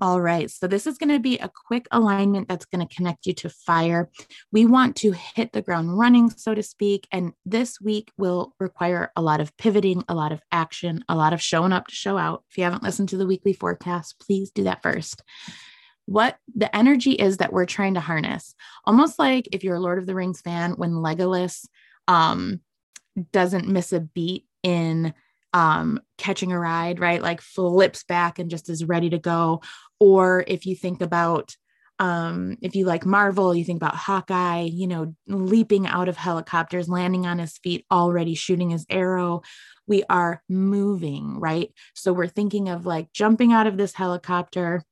All right. So this is going to be a quick alignment that's going to connect you to fire. We want to hit the ground running, so to speak. And this week will require a lot of pivoting, a lot of action, a lot of showing up to show out. If you haven't listened to the weekly forecast, please do that first. What the energy is that we're trying to harness, almost like if you're a Lord of the Rings fan, when Legolas um, doesn't miss a beat in um, catching a ride, right? Like flips back and just is ready to go. Or if you think about, um, if you like Marvel, you think about Hawkeye, you know, leaping out of helicopters, landing on his feet, already shooting his arrow. We are moving, right? So we're thinking of like jumping out of this helicopter,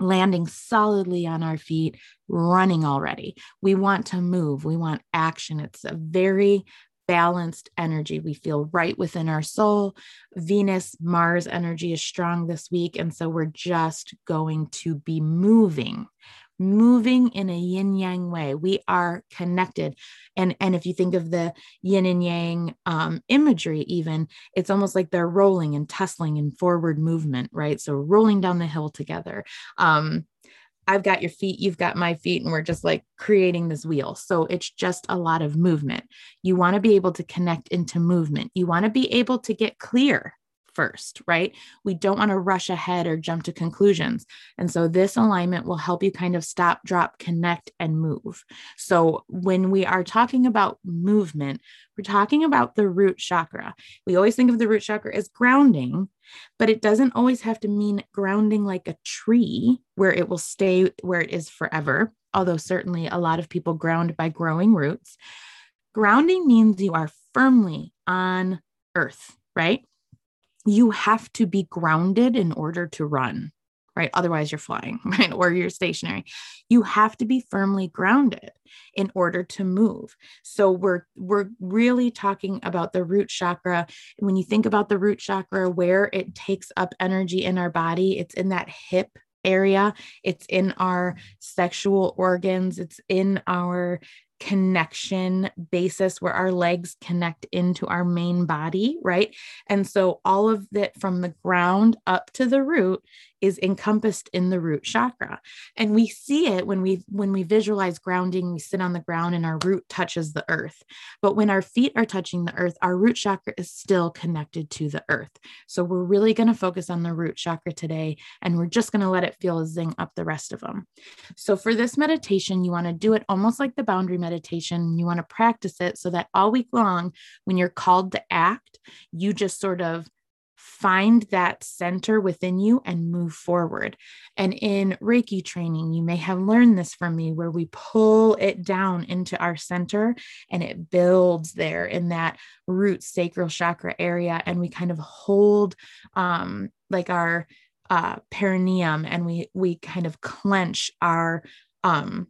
landing solidly on our feet, running already. We want to move, we want action. It's a very balanced energy. We feel right within our soul. Venus, Mars energy is strong this week. And so we're just going to be moving, moving in a yin yang way. We are connected. And, and if you think of the yin and yang um, imagery, even, it's almost like they're rolling and tussling in forward movement, right? So rolling down the hill together. Um, I've got your feet, you've got my feet, and we're just like creating this wheel. So it's just a lot of movement. You want to be able to connect into movement. You want to be able to get clear first, right? We don't want to rush ahead or jump to conclusions. And so this alignment will help you kind of stop, drop, connect, and move. So when we are talking about movement, we're talking about the root chakra. We always think of the root chakra as grounding, but it doesn't always have to mean grounding like a tree where it will stay where it is forever. Although certainly a lot of people ground by growing roots. Grounding means you are firmly on earth, right? You have to be grounded in order to run, right? Otherwise, you're flying, right? Or you're stationary. You have to be firmly grounded in order to move. So we're we're really talking about the root chakra. When you think about the root chakra, where it takes up energy in our body, it's in that hip area, it's in our sexual organs, it's in our connection basis where our legs connect into our main body, right? And so all of that from the ground up to the root is encompassed in the root chakra. And we see it when we when we visualize grounding we sit on the ground and our root touches the earth. But when our feet are touching the earth our root chakra is still connected to the earth. So we're really going to focus on the root chakra today and we're just going to let it feel a zing up the rest of them so for this meditation you want to do it almost like the boundary meditation. You want to practice it so that all week long when you're called to act you just sort of find that center within you and move forward. And in Reiki training, you may have learned this from me where we pull it down into our center and it builds there in that root sacral chakra area. And we kind of hold um, like our uh, perineum and we, we kind of clench our, um,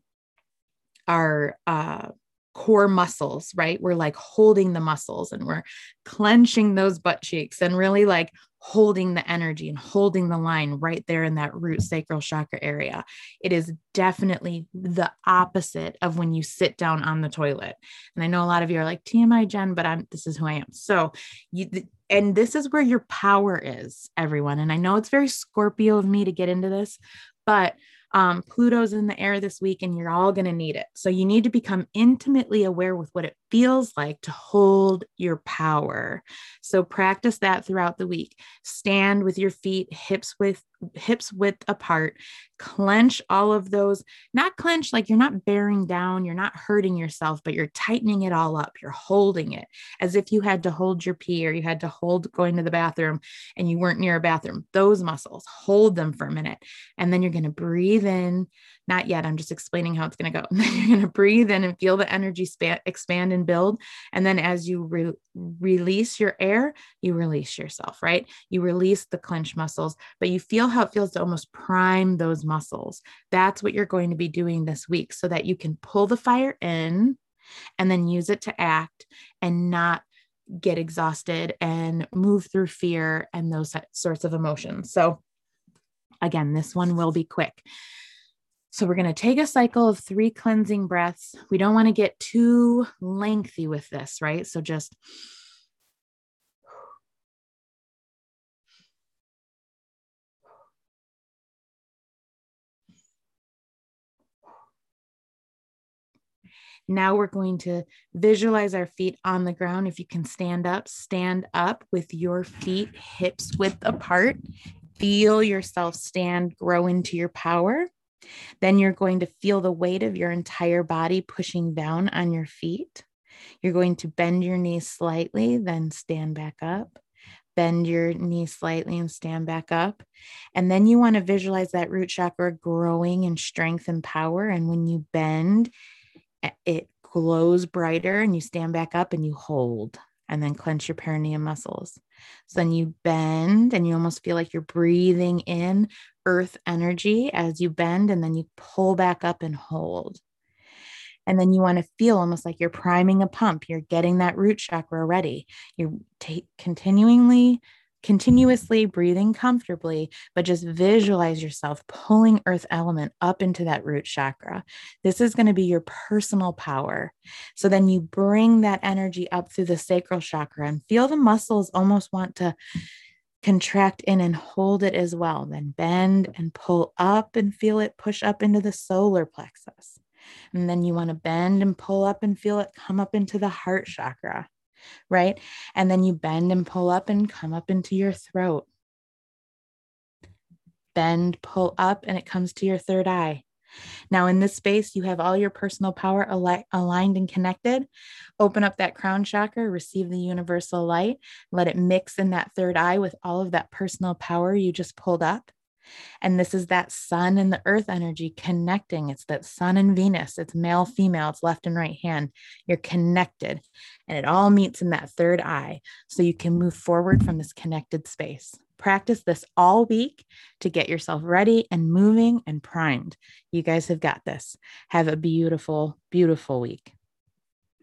our, uh, core muscles, right? We're like holding the muscles and we're clenching those butt cheeks and really like holding the energy and holding the line right there in that root sacral chakra area. It is definitely the opposite of when you sit down on the toilet. And I know a lot of you are like TMI Jen, but I'm this is who I am. So you and this is where your power is, everyone. And I know it's very Scorpio of me to get into this, but um, Pluto's in the air this week and you're all going to need it. So you need to become intimately aware with what it feels like to hold your power. So practice that throughout the week. Stand with your feet hips with hips width apart. Clench all of those, not clench like you're not bearing down, you're not hurting yourself, but you're tightening it all up. You're holding it as if you had to hold your pee or you had to hold going to the bathroom and you weren't near a bathroom. Those muscles, hold them for a minute. And then you're going to breathe in not yet. I'm just explaining how it's going to go. you're going to breathe in and feel the energy span, expand and build. And then as you re- release your air, you release yourself, right? You release the clench muscles, but you feel how it feels to almost prime those muscles. That's what you're going to be doing this week so that you can pull the fire in and then use it to act and not get exhausted and move through fear and those sorts of emotions. So, Again, this one will be quick. So we're going to take a cycle of three cleansing breaths. We don't want to get too lengthy with this, right? So just Now we're going to visualize our feet on the ground. If you can stand up, stand up with your feet hips width apart. Feel yourself stand, grow into your power. Then you're going to feel the weight of your entire body pushing down on your feet. You're going to bend your knees slightly, then stand back up. Bend your knees slightly and stand back up. And then you want to visualize that root chakra growing in strength and power. And when you bend, it glows brighter and you stand back up and you hold and then clench your perineum muscles. So then you bend and you almost feel like you're breathing in earth energy as you bend and then you pull back up and hold. And then you want to feel almost like you're priming a pump. You're getting that root chakra ready. You're t- continually continuously breathing comfortably, but just visualize yourself pulling earth element up into that root chakra. This is going to be your personal power. So then you bring that energy up through the sacral chakra and feel the muscles almost want to contract in and hold it as well. Then bend and pull up and feel it push up into the solar plexus. And then you want to bend and pull up and feel it come up into the heart chakra right? And then you bend and pull up and come up into your throat. Bend, pull up, and it comes to your third eye. Now, in this space, you have all your personal power al- aligned and connected. Open up that crown chakra, receive the universal light, let it mix in that third eye with all of that personal power you just pulled up. And this is that sun and the earth energy connecting. It's that sun and Venus. It's male, female, it's left and right hand. You're connected. And it all meets in that third eye. So you can move forward from this connected space. Practice this all week to get yourself ready and moving and primed. You guys have got this. Have a beautiful, beautiful week.